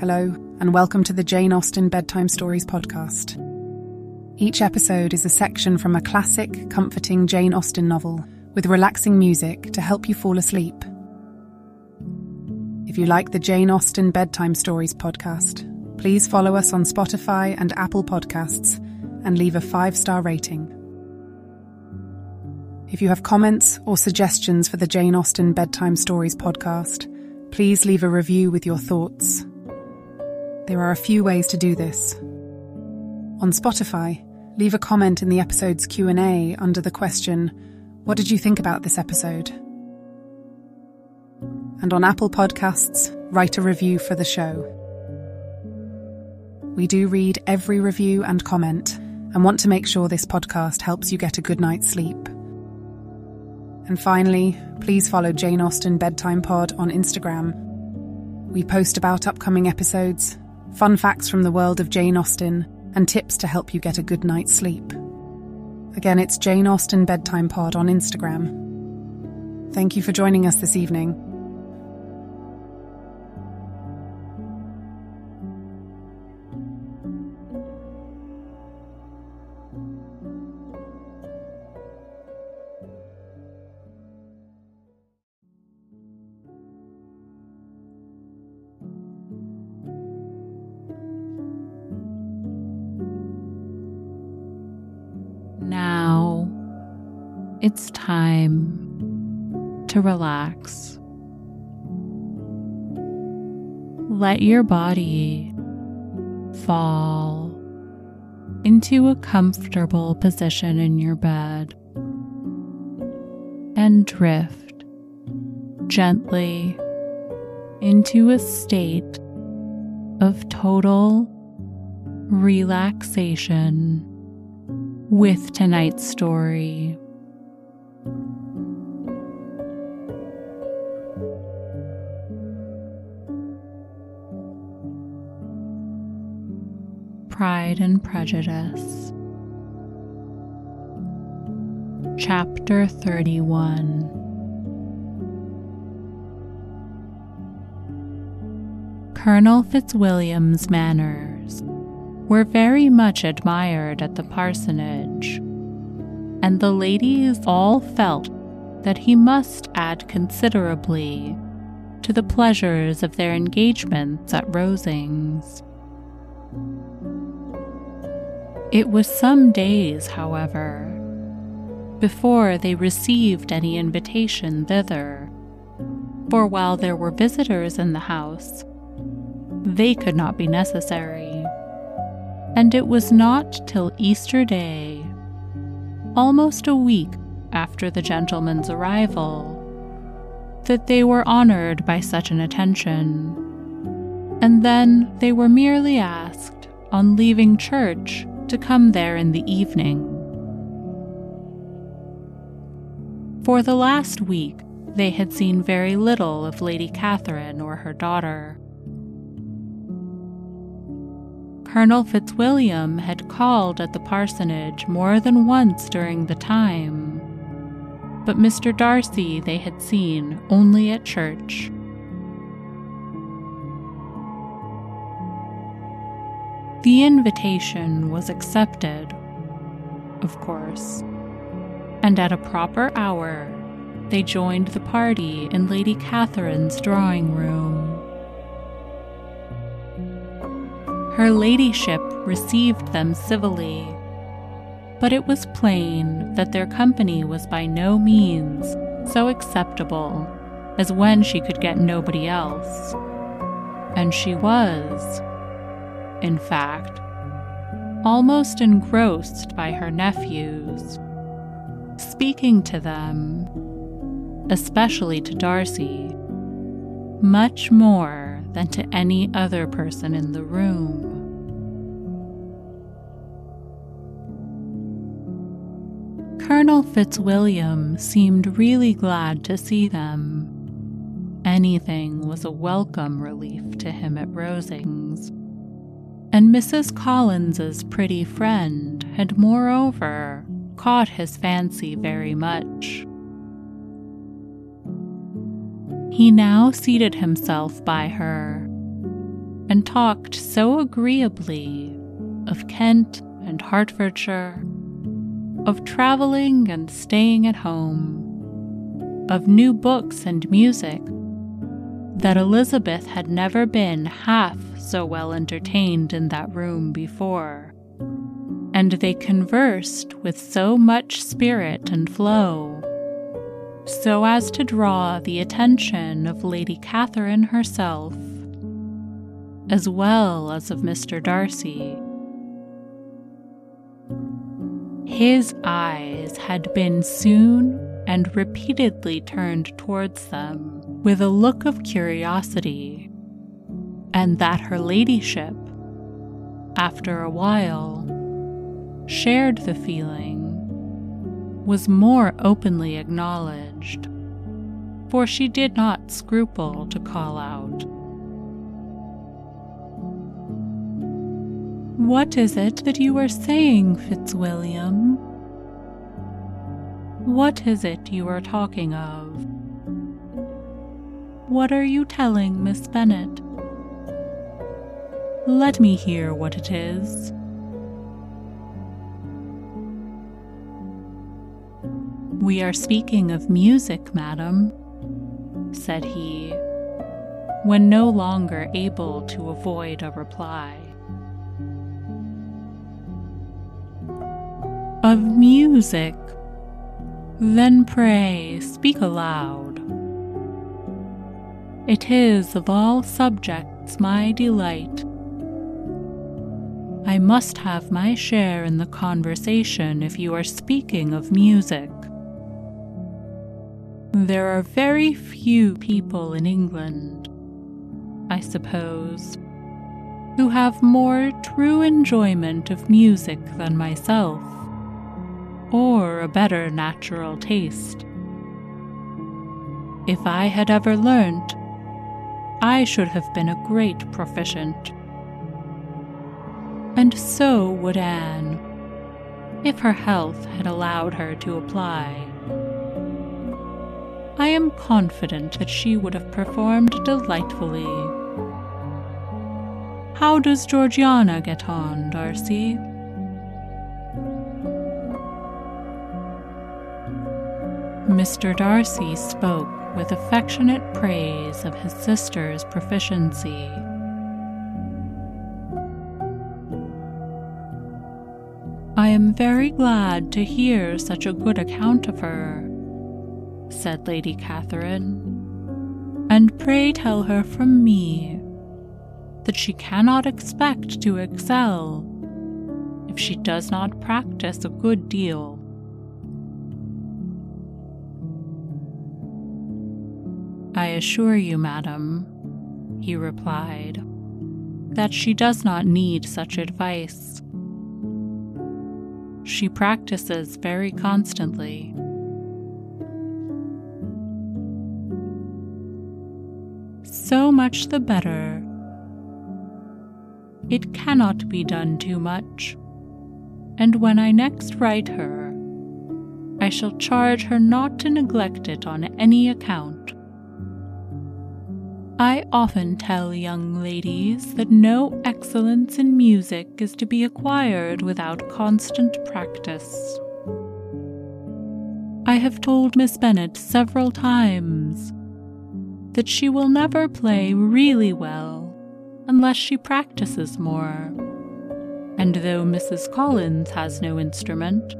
Hello, and welcome to the Jane Austen Bedtime Stories podcast. Each episode is a section from a classic, comforting Jane Austen novel with relaxing music to help you fall asleep. If you like the Jane Austen Bedtime Stories podcast, please follow us on Spotify and Apple Podcasts and leave a five star rating. If you have comments or suggestions for the Jane Austen Bedtime Stories podcast, please leave a review with your thoughts. There are a few ways to do this. On Spotify, leave a comment in the episode's Q&A under the question, what did you think about this episode? And on Apple Podcasts, write a review for the show. We do read every review and comment and want to make sure this podcast helps you get a good night's sleep. And finally, please follow Jane Austen Bedtime Pod on Instagram. We post about upcoming episodes, fun facts from the world of Jane Austen, and tips to help you get a good night's sleep. Again, it's Jane Austen Bedtime Pod on Instagram. Thank you for joining us this evening. It's time to relax. Let your body fall into a comfortable position in your bed and drift gently into a state of total relaxation with tonight's story. Pride and Prejudice. Chapter 31 Colonel Fitzwilliam's manners were very much admired at the parsonage, and the ladies all felt that he must add considerably to the pleasures of their engagements at Rosings. It was some days, however, before they received any invitation thither, for while there were visitors in the house, they could not be necessary. And it was not till Easter Day, almost a week after the gentleman's arrival, that they were honored by such an attention. And then they were merely asked, on leaving church, to come there in the evening. For the last week, they had seen very little of Lady Catherine or her daughter. Colonel Fitzwilliam had called at the parsonage more than once during the time, but Mr. Darcy they had seen only at church. The invitation was accepted, of course, and at a proper hour they joined the party in Lady Catherine's drawing room. Her ladyship received them civilly, but it was plain that their company was by no means so acceptable as when she could get nobody else. And she was, in fact, almost engrossed by her nephews, speaking to them, especially to Darcy, much more than to any other person in the room. Colonel Fitzwilliam seemed really glad to see them. Anything was a welcome relief to him at Rosings. And Mrs. Collins's pretty friend had moreover caught his fancy very much. He now seated himself by her, and talked so agreeably of Kent and Hertfordshire, of traveling and staying at home, of new books and music, that Elizabeth had never been half so well entertained in that room before. And they conversed with so much spirit and flow, so as to draw the attention of Lady Catherine herself as well as of Mr. Darcy. His eyes had been soon and repeatedly turned towards them with a look of curiosity, and that her ladyship, after a while, shared the feeling was more openly acknowledged, for she did not scruple to call out. What is it that you are saying, Fitzwilliam? What is it you are talking of? What are you telling Miss Bennet? Let me hear what it is. We are speaking of music, madam, said he, when no longer able to avoid a reply. of music. Then pray speak aloud. It is of all subjects my delight. I must have my share in the conversation if you are speaking of music. There are very few people in England, I suppose, who have more true enjoyment of music than myself or a better natural taste. If I had ever learnt, I should have been a great proficient. And so would Anne, if her health had allowed her to apply. I am confident that she would have performed delightfully. How does Georgiana get on, Darcy? Mr. Darcy spoke with affectionate praise of his sister's proficiency. Am very glad to hear such a good account of her, said Lady Catherine, and pray tell her from me that she cannot expect to excel if she does not practice a good deal. I assure you, madam, he replied, that she does not need such advice. She practices very constantly. So much the better. It cannot be done too much, and when I next write her, I shall charge her not to neglect it on any account. I often tell young ladies that no excellence in music is to be acquired without constant practice. I have told Miss Bennet several times that she will never play really well unless she practices more. And though Mrs. Collins has no instrument,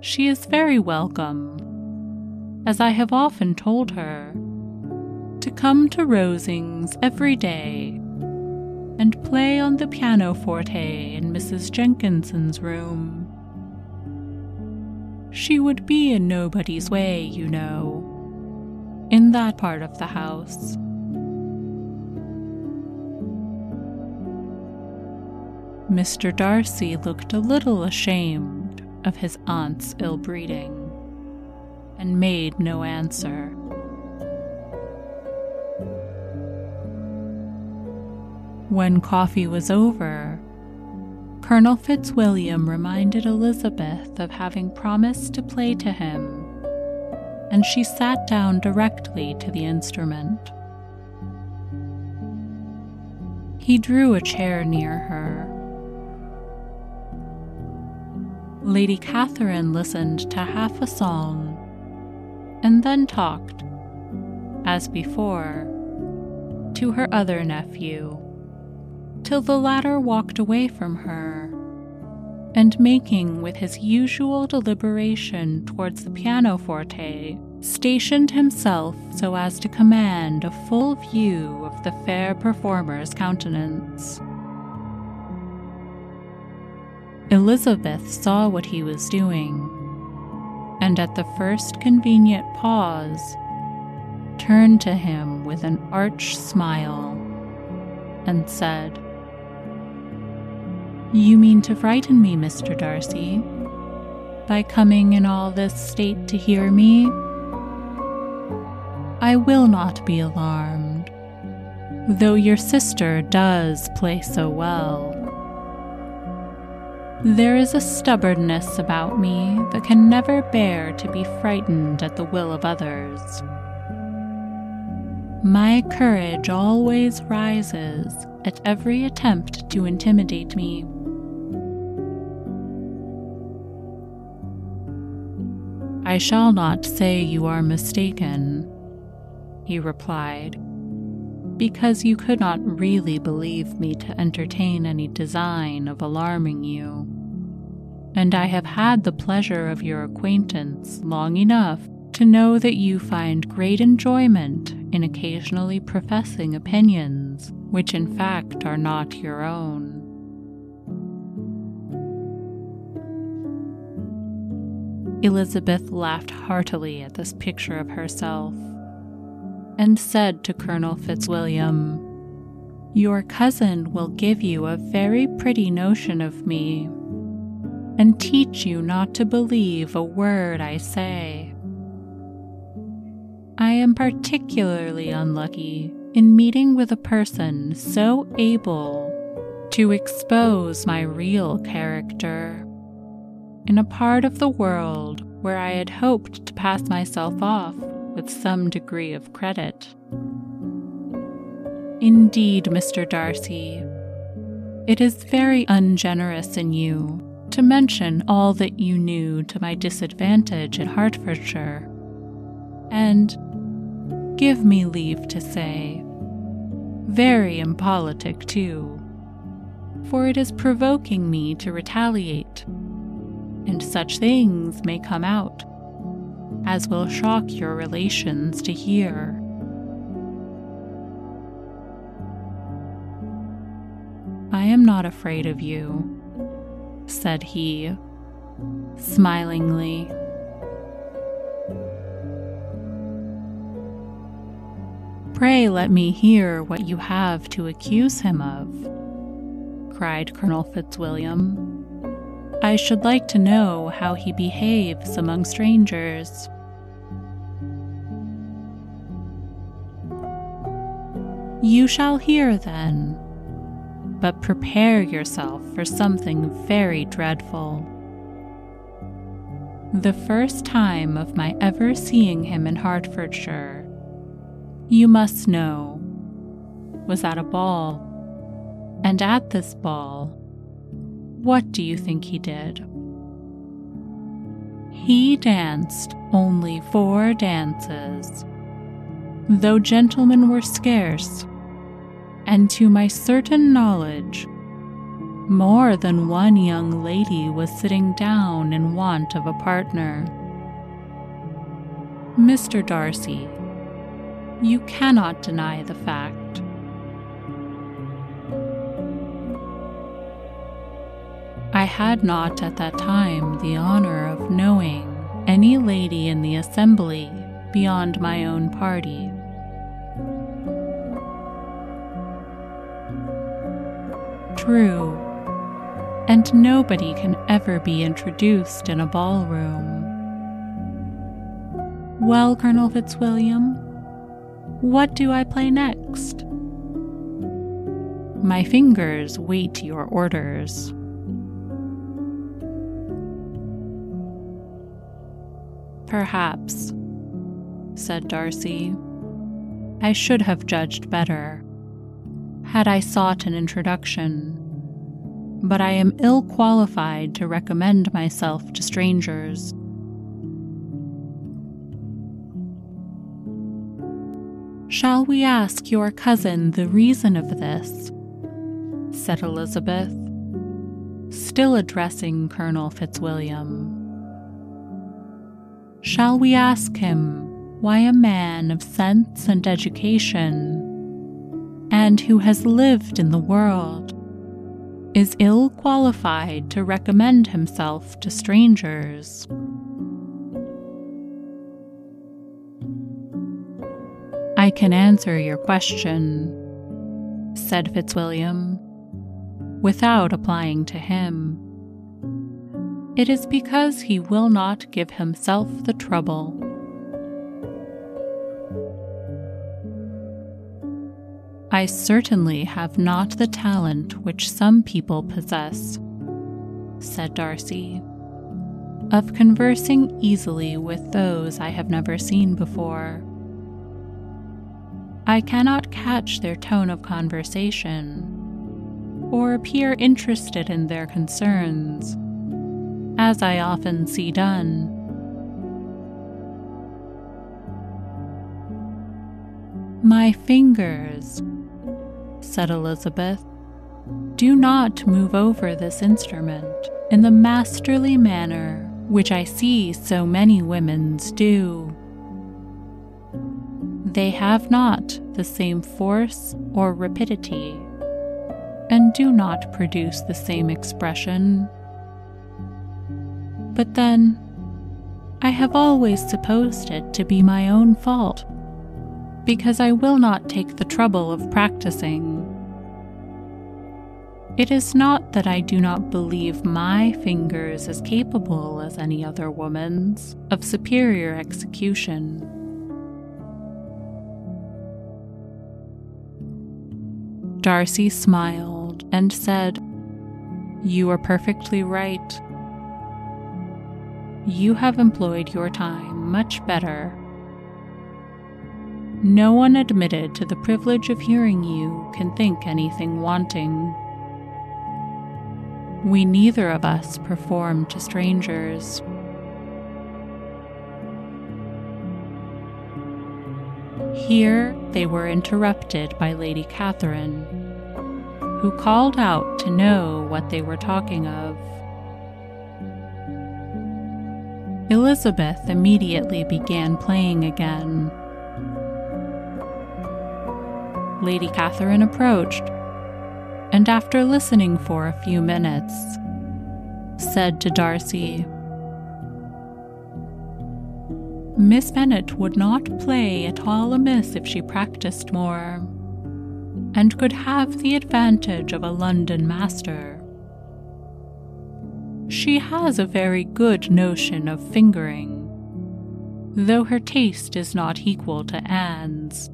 she is very welcome, as I have often told her to come to Rosings every day and play on the pianoforte in Mrs. Jenkinson's room. She would be in nobody's way, you know, in that part of the house. Mr. Darcy looked a little ashamed of his aunt's ill breeding and made no answer. When coffee was over, Colonel Fitzwilliam reminded Elizabeth of having promised to play to him, and she sat down directly to the instrument. He drew a chair near her. Lady Catherine listened to half a song and then talked, as before, to her other nephew, till the latter walked away from her and making with his usual deliberation towards the pianoforte, stationed himself so as to command a full view of the fair performer's countenance. Elizabeth saw what he was doing, and at the first convenient pause, turned to him with an arch smile and said, You mean to frighten me, Mr. Darcy, by coming in all this state to hear me? I will not be alarmed, though your sister does play so well. There is a stubbornness about me that can never bear to be frightened at the will of others. My courage always rises at every attempt to intimidate me. I shall not say you are mistaken, he replied, because you could not really believe me to entertain any design of alarming you. And I have had the pleasure of your acquaintance long enough to know that you find great enjoyment in occasionally professing opinions which in fact are not your own. Elizabeth laughed heartily at this picture of herself and said to Colonel Fitzwilliam, Your cousin will give you a very pretty notion of me and teach you not to believe a word I say. I am particularly unlucky in meeting with a person so able to expose my real character in a part of the world where I had hoped to pass myself off with some degree of credit. Indeed, Mr. Darcy, it is very ungenerous in you to mention all that you knew to my disadvantage in Hertfordshire, and, give me leave to say, very impolitic too, for it is provoking me to retaliate, and such things may come out as will shock your relations to hear. I am not afraid of you, said he, smilingly. Pray let me hear what you have to accuse him of, cried Colonel Fitzwilliam. I should like to know how he behaves among strangers. You shall hear then, but prepare yourself for something very dreadful. The first time of my ever seeing him in Hertfordshire, you must know, was at a ball. And at this ball, what do you think he did? He danced only four dances, though gentlemen were scarce and to my certain knowledge, more than one young lady was sitting down in want of a partner. Mr. Darcy, you cannot deny the fact. Had not at that time the honor of knowing any lady in the assembly beyond my own party. true, and nobody can ever be introduced in a ballroom. Well, Colonel Fitzwilliam, what do I play next? My fingers wait your orders. Perhaps, said Darcy. I should have judged better. had I sought an introduction, but I am ill qualified to recommend myself to strangers. Shall we ask your cousin the reason of this? said Elizabeth, still addressing Colonel Fitzwilliam. Shall we ask him why a man of sense and education, and who has lived in the world, is ill qualified to recommend himself to strangers? I can answer your question, said Fitzwilliam, without applying to him. It is because he will not give himself the trouble. I certainly have not the talent which some people possess, said Darcy, of conversing easily with those I have never seen before. I cannot catch their tone of conversation or appear interested in their concerns, as I often see done. My fingers, said Elizabeth, do not move over this instrument in the masterly manner which I see so many women's do. They have not the same force or rapidity, and do not produce the same expression. But then, I have always supposed it to be my own fault, because I will not take the trouble of practicing. It is not that I do not believe my fingers as capable as any other woman's of superior execution. Darcy smiled and said, You are perfectly right. You have employed your time much better. No one admitted to the privilege of hearing you can think anything wanting. We neither of us perform to strangers. Here they were interrupted by Lady Catherine, who called out to know what they were talking of. Elizabeth immediately began playing again. Lady Catherine approached, and after listening for a few minutes, said to Darcy, Miss Bennet would not play at all amiss if she practiced more, and could have the advantage of a London master. She has a very good notion of fingering, though her taste is not equal to Anne's.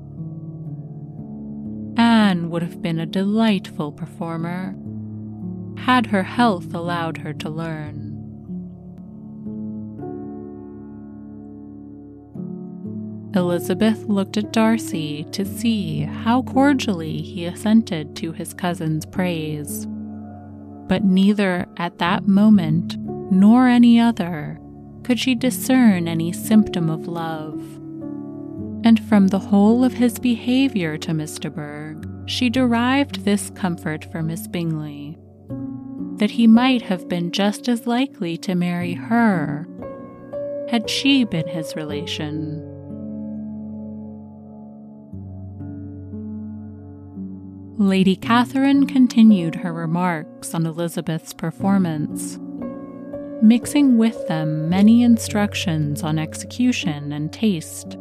Anne would have been a delightful performer had her health allowed her to learn. Elizabeth looked at Darcy to see how cordially he assented to his cousin's praise. But neither at that moment nor any other could she discern any symptom of love. And from the whole of his behavior to Miss de Bourgh, she derived this comfort for Miss Bingley that he might have been just as likely to marry her had she been his relation. Lady Catherine continued her remarks on Elizabeth's performance, mixing with them many instructions on execution and taste.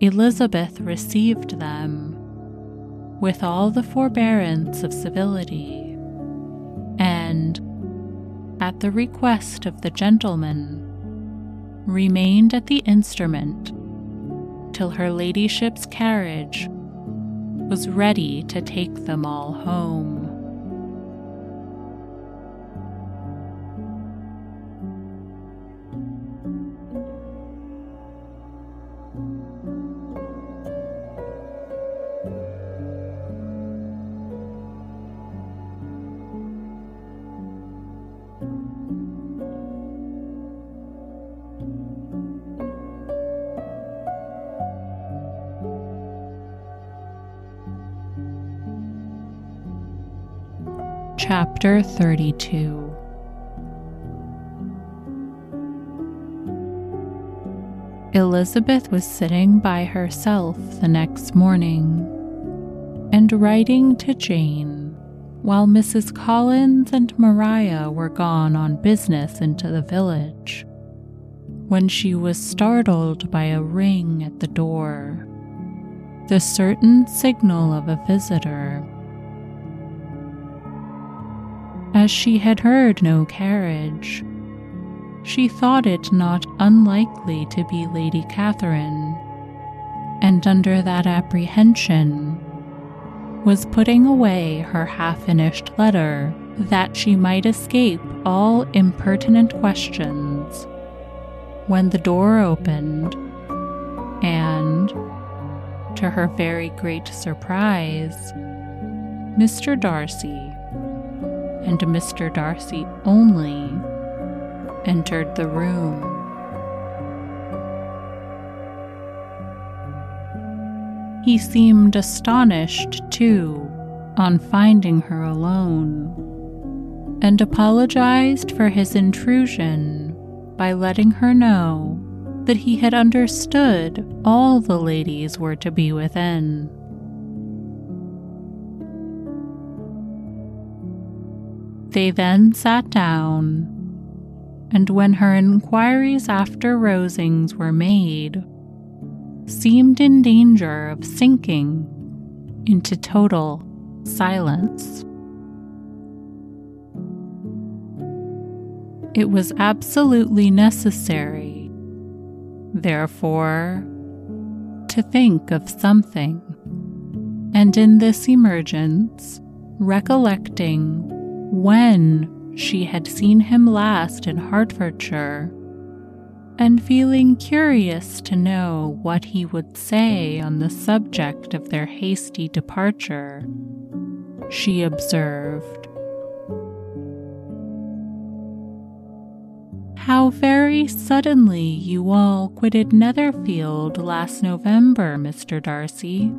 Elizabeth received them with all the forbearance of civility, and, at the request of the gentleman, remained at the instrument till her ladyship's carriage was ready to take them all home. Chapter 32 Elizabeth was sitting by herself the next morning and writing to Jane while Mrs. Collins and Maria were gone on business into the village when she was startled by a ring at the door, the certain signal of a visitor. As she had heard no carriage, she thought it not unlikely to be Lady Catherine, and under that apprehension was putting away her half finished letter that she might escape all impertinent questions when the door opened and, to her very great surprise, Mr. Darcy, and Mr. Darcy only, entered the room. He seemed astonished, too, on finding her alone, and apologized for his intrusion by letting her know that he had understood all the ladies were to be within. They then sat down and when her inquiries after Rosings were made, seemed in danger of sinking into total silence. It was absolutely necessary, therefore, to think of something, and in this emergence, recollecting when she had seen him last in Hertfordshire, and feeling curious to know what he would say on the subject of their hasty departure, she observed, How very suddenly you all quitted Netherfield last November, Mr. Darcy.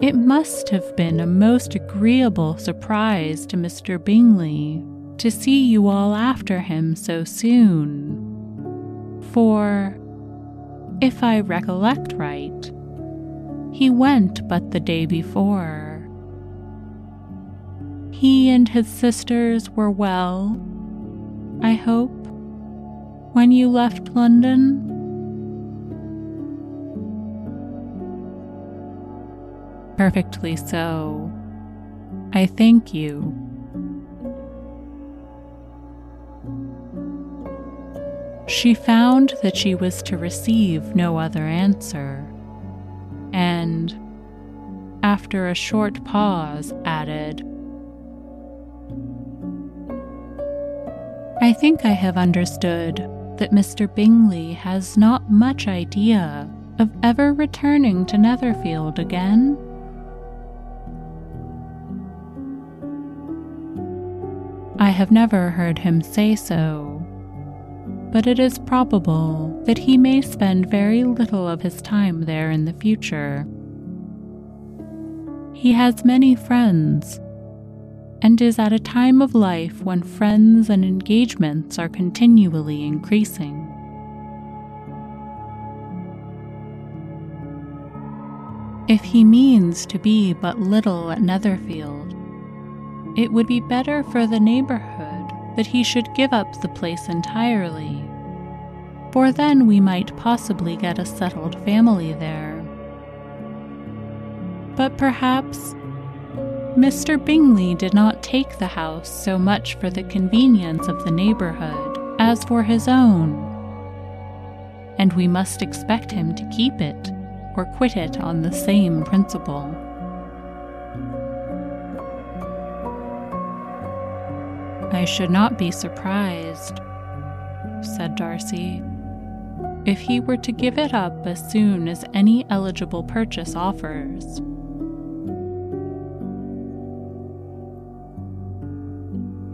It must have been a most agreeable surprise to Mr. Bingley to see you all after him so soon. For, if I recollect right, he went but the day before. He and his sisters were well, I hope, when you left London? Perfectly so. I thank you. She found that she was to receive no other answer, and, after a short pause, added, I think I have understood that Mr. Bingley has not much idea of ever returning to Netherfield again. Have never heard him say so, but it is probable that he may spend very little of his time there in the future. He has many friends and is at a time of life when friends and engagements are continually increasing. If he means to be but little at Netherfield, it would be better for the neighborhood that he should give up the place entirely, for then we might possibly get a settled family there. But perhaps Mr. Bingley did not take the house so much for the convenience of the neighborhood as for his own, and we must expect him to keep it or quit it on the same principle. I should not be surprised, said Darcy, if he were to give it up as soon as any eligible purchase offers.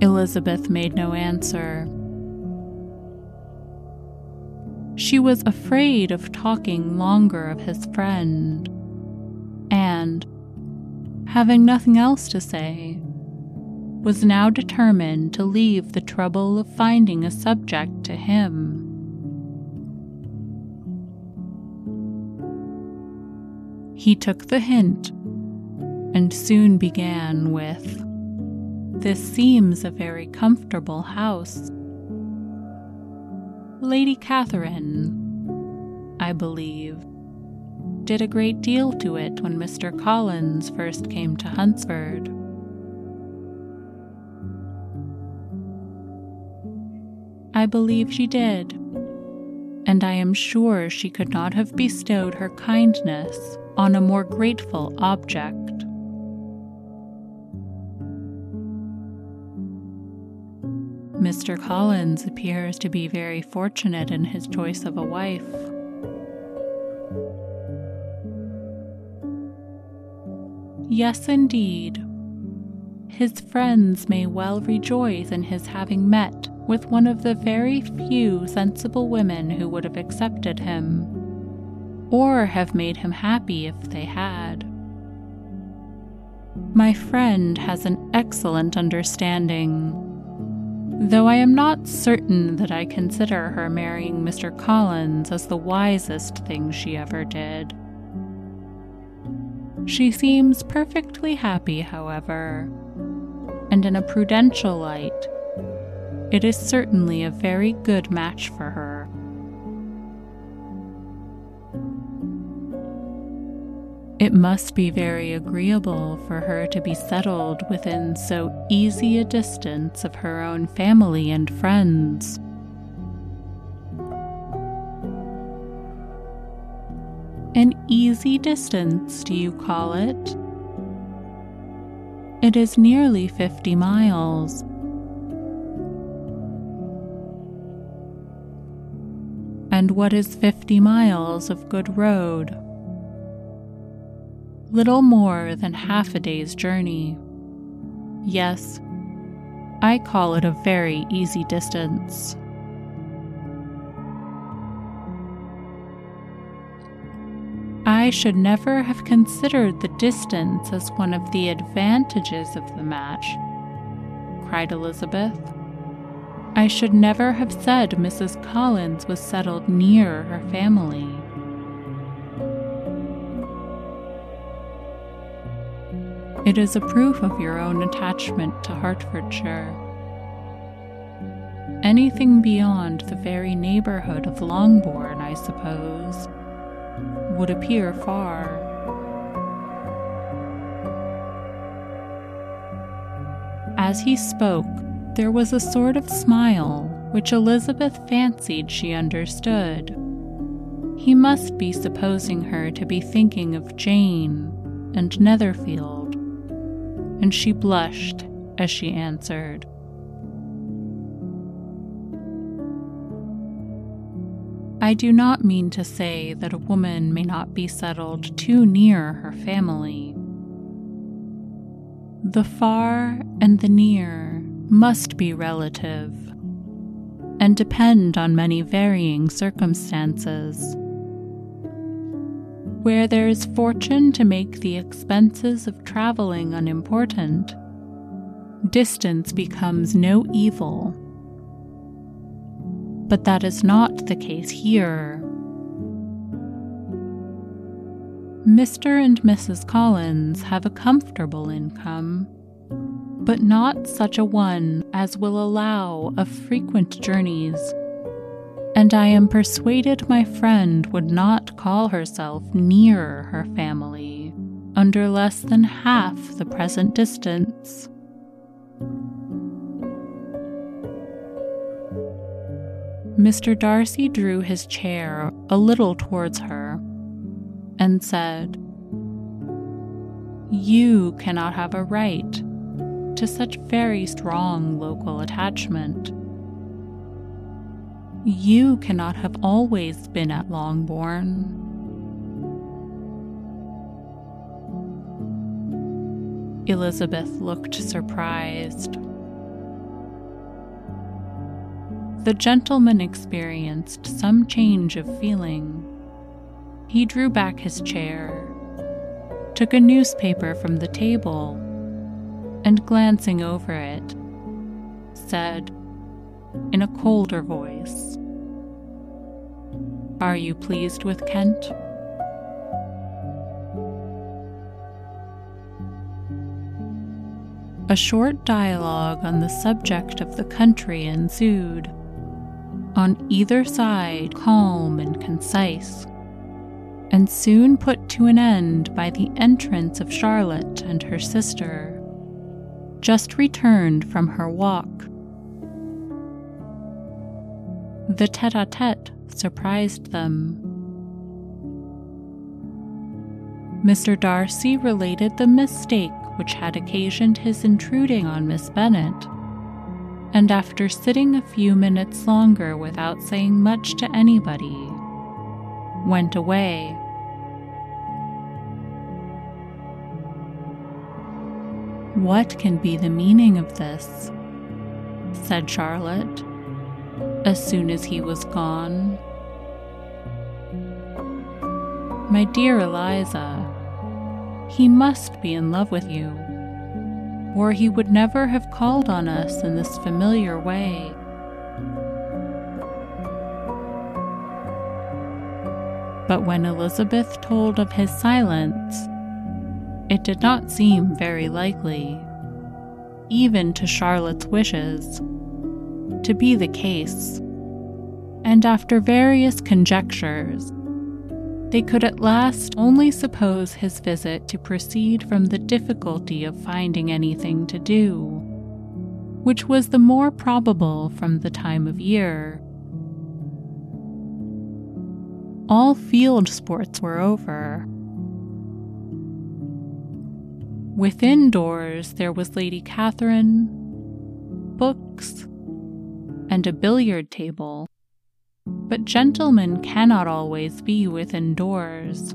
Elizabeth made no answer. She was afraid of talking longer of his friend, and, having nothing else to say, was now determined to leave the trouble of finding a subject to him. He took the hint and soon began with This seems a very comfortable house. Lady Catherine, I believe, did a great deal to it when Mr. Collins first came to Hunsford. I believe she did, and I am sure she could not have bestowed her kindness on a more grateful object. Mr. Collins appears to be very fortunate in his choice of a wife. Yes, indeed. His friends may well rejoice in his having met with one of the very few sensible women who would have accepted him, or have made him happy if they had. My friend has an excellent understanding, though I am not certain that I consider her marrying Mr. Collins as the wisest thing she ever did. She seems perfectly happy, however, and in a prudential light, it is certainly a very good match for her. It must be very agreeable for her to be settled within so easy a distance of her own family and friends. An easy distance, do you call it? It is nearly fifty miles. And what is 50 miles of good road? Little more than half a day's journey. Yes, I call it a very easy distance. I should never have considered the distance as one of the advantages of the match, cried Elizabeth. I should never have said Mrs. Collins was settled near her family. It is a proof of your own attachment to Hertfordshire. Anything beyond the very neighborhood of Longbourn, I suppose, would appear far. As he spoke, there was a sort of smile which Elizabeth fancied she understood. He must be supposing her to be thinking of Jane and Netherfield, and she blushed as she answered. I do not mean to say that a woman may not be settled too near her family. The far and the near must be relative and depend on many varying circumstances. Where there is fortune to make the expenses of traveling unimportant, distance becomes no evil. But that is not the case here. Mr. and Mrs. Collins have a comfortable income but not such a one as will allow of frequent journeys. And I am persuaded my friend would not call herself near her family under less than half the present distance. Mr. Darcy drew his chair a little towards her and said, You cannot have a right to such very strong local attachment. You cannot have always been at Longbourn. Elizabeth looked surprised. The gentleman experienced some change of feeling. He drew back his chair, took a newspaper from the table, and glancing over it, said in a colder voice, Are you pleased with Kent? A short dialogue on the subject of the country ensued, on either side calm and concise, and soon put to an end by the entrance of Charlotte and her sister, just returned from her walk. The tete a tete surprised them. Mr. Darcy related the mistake which had occasioned his intruding on Miss Bennet, and after sitting a few minutes longer without saying much to anybody, went away. What can be the meaning of this? said Charlotte, as soon as he was gone. My dear Eliza, he must be in love with you, or he would never have called on us in this familiar way. But when Elizabeth told of his silence, it did not seem very likely, even to Charlotte's wishes, to be the case. And after various conjectures, they could at last only suppose his visit to proceed from the difficulty of finding anything to do, which was the more probable from the time of year. All field sports were over. Within doors there was Lady Catherine, books, and a billiard table but gentlemen cannot always be within doors,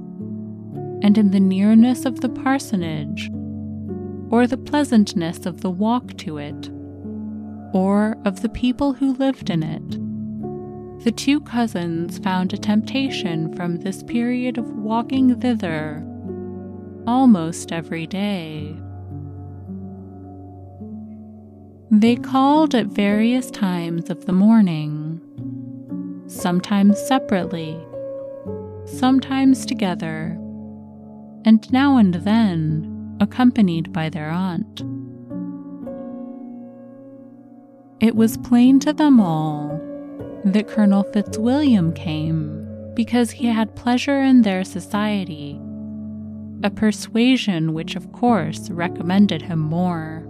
and in the nearness of the parsonage, or the pleasantness of the walk to it, or of the people who lived in it. The two cousins found a temptation from this period of walking thither almost every day. They called at various times of the morning sometimes separately, sometimes together, and now and then accompanied by their aunt. It was plain to them all that Colonel Fitzwilliam came because he had pleasure in their society, a persuasion which, of course, recommended him more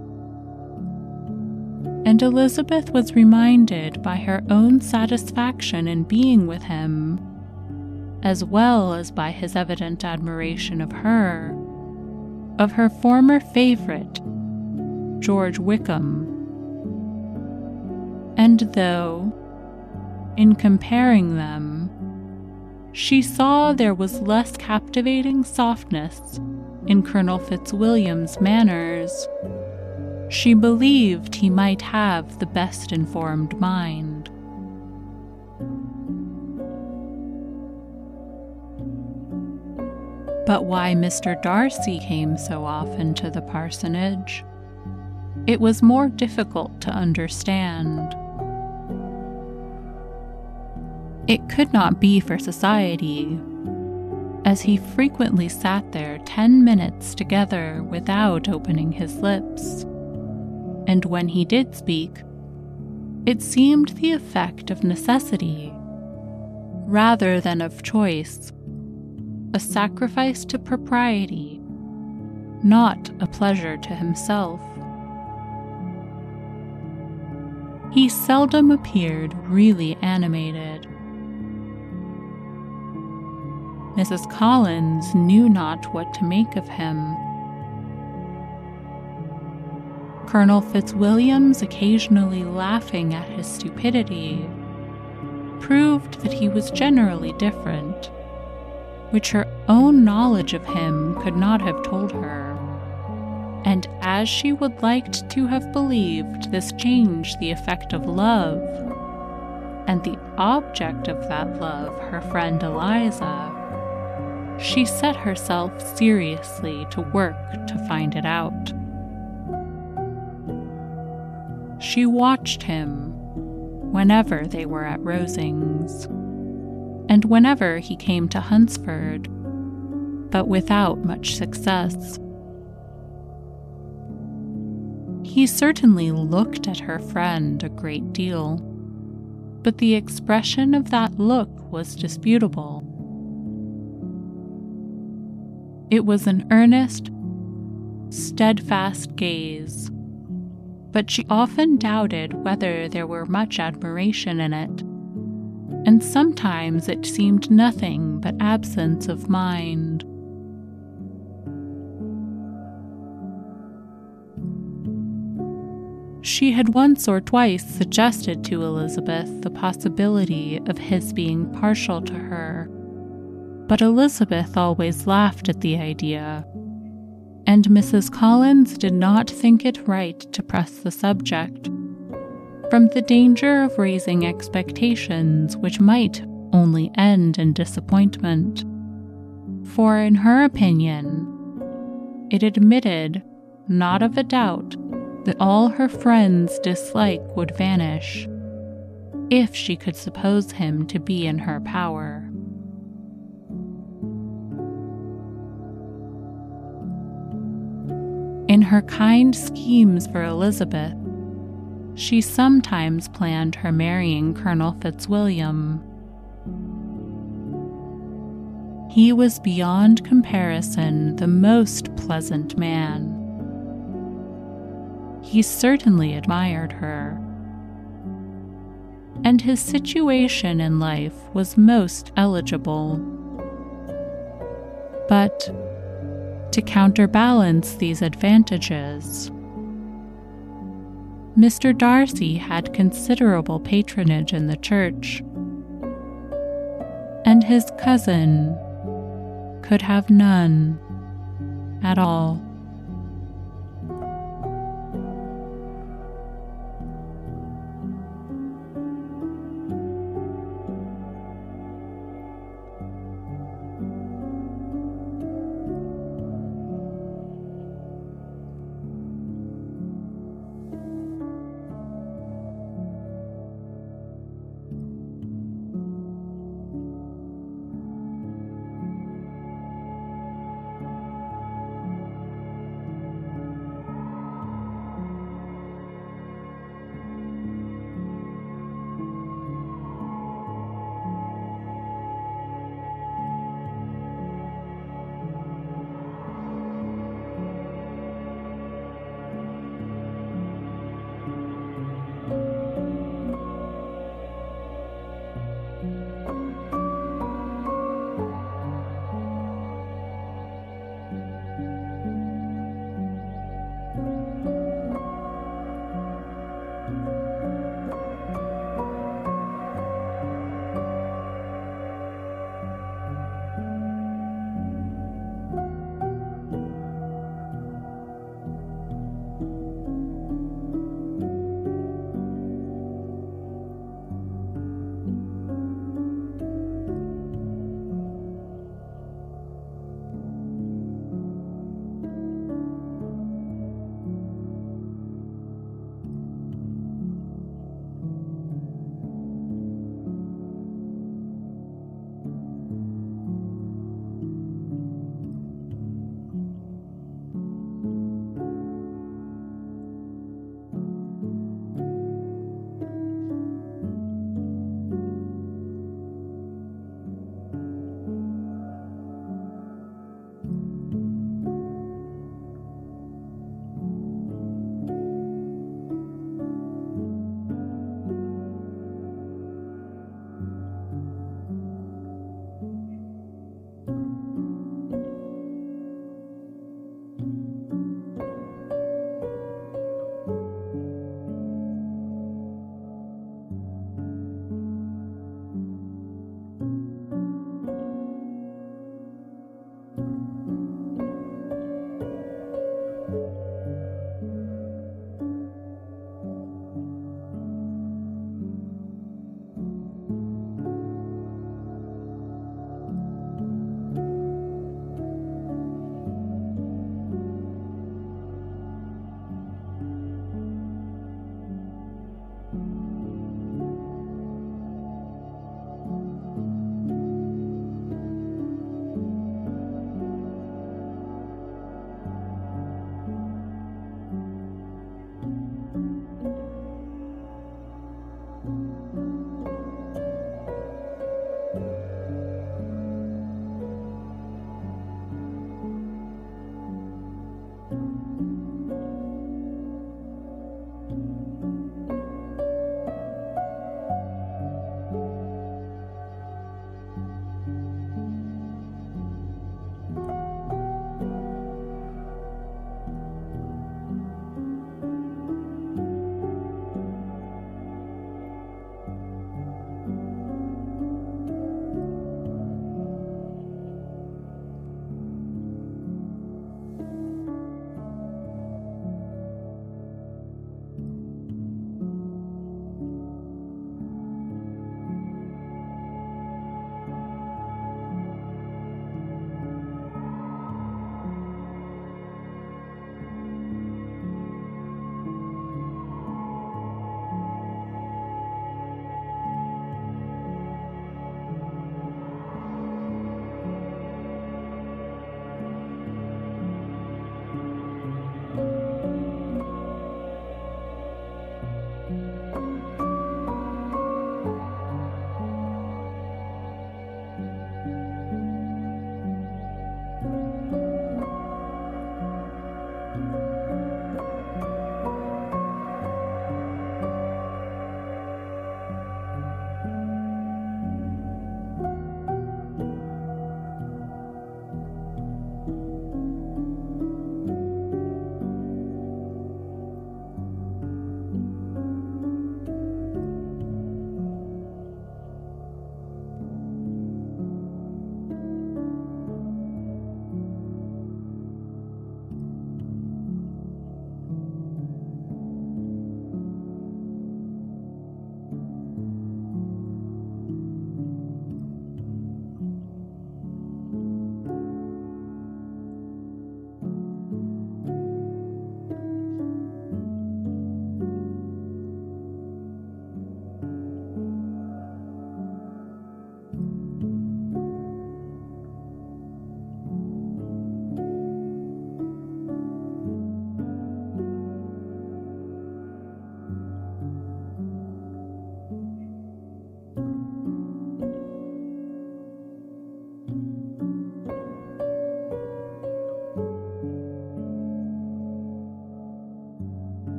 and Elizabeth was reminded by her own satisfaction in being with him, as well as by his evident admiration of her, of her former favorite, George Wickham. And though, in comparing them, she saw there was less captivating softness in Colonel Fitzwilliam's manners she believed he might have the best informed mind. But why Mr. Darcy came so often to the parsonage, it was more difficult to understand. It could not be for society, as he frequently sat there ten minutes together without opening his lips and when he did speak, it seemed the effect of necessity rather than of choice, a sacrifice to propriety, not a pleasure to himself. He seldom appeared really animated. Mrs. Collins knew not what to make of him Colonel Fitzwilliam's occasionally laughing at his stupidity proved that he was generally different, which her own knowledge of him could not have told her. And as she would liked to have believed this changed the effect of love, and the object of that love her friend Eliza, she set herself seriously to work to find it out. She watched him whenever they were at Rosings, and whenever he came to Hunsford, but without much success. He certainly looked at her friend a great deal, but the expression of that look was disputable. It was an earnest, steadfast gaze, but she often doubted whether there were much admiration in it, and sometimes it seemed nothing but absence of mind. She had once or twice suggested to Elizabeth the possibility of his being partial to her, but Elizabeth always laughed at the idea, and Mrs. Collins did not think it right to press the subject, from the danger of raising expectations which might only end in disappointment. For, in her opinion, it admitted not of a doubt that all her friend's dislike would vanish if she could suppose him to be in her power. Her kind schemes for Elizabeth, she sometimes planned her marrying Colonel Fitzwilliam. He was beyond comparison the most pleasant man he certainly admired her. And his situation in life was most eligible. But to counterbalance these advantages, Mr. Darcy had considerable patronage in the church, and his cousin could have none at all.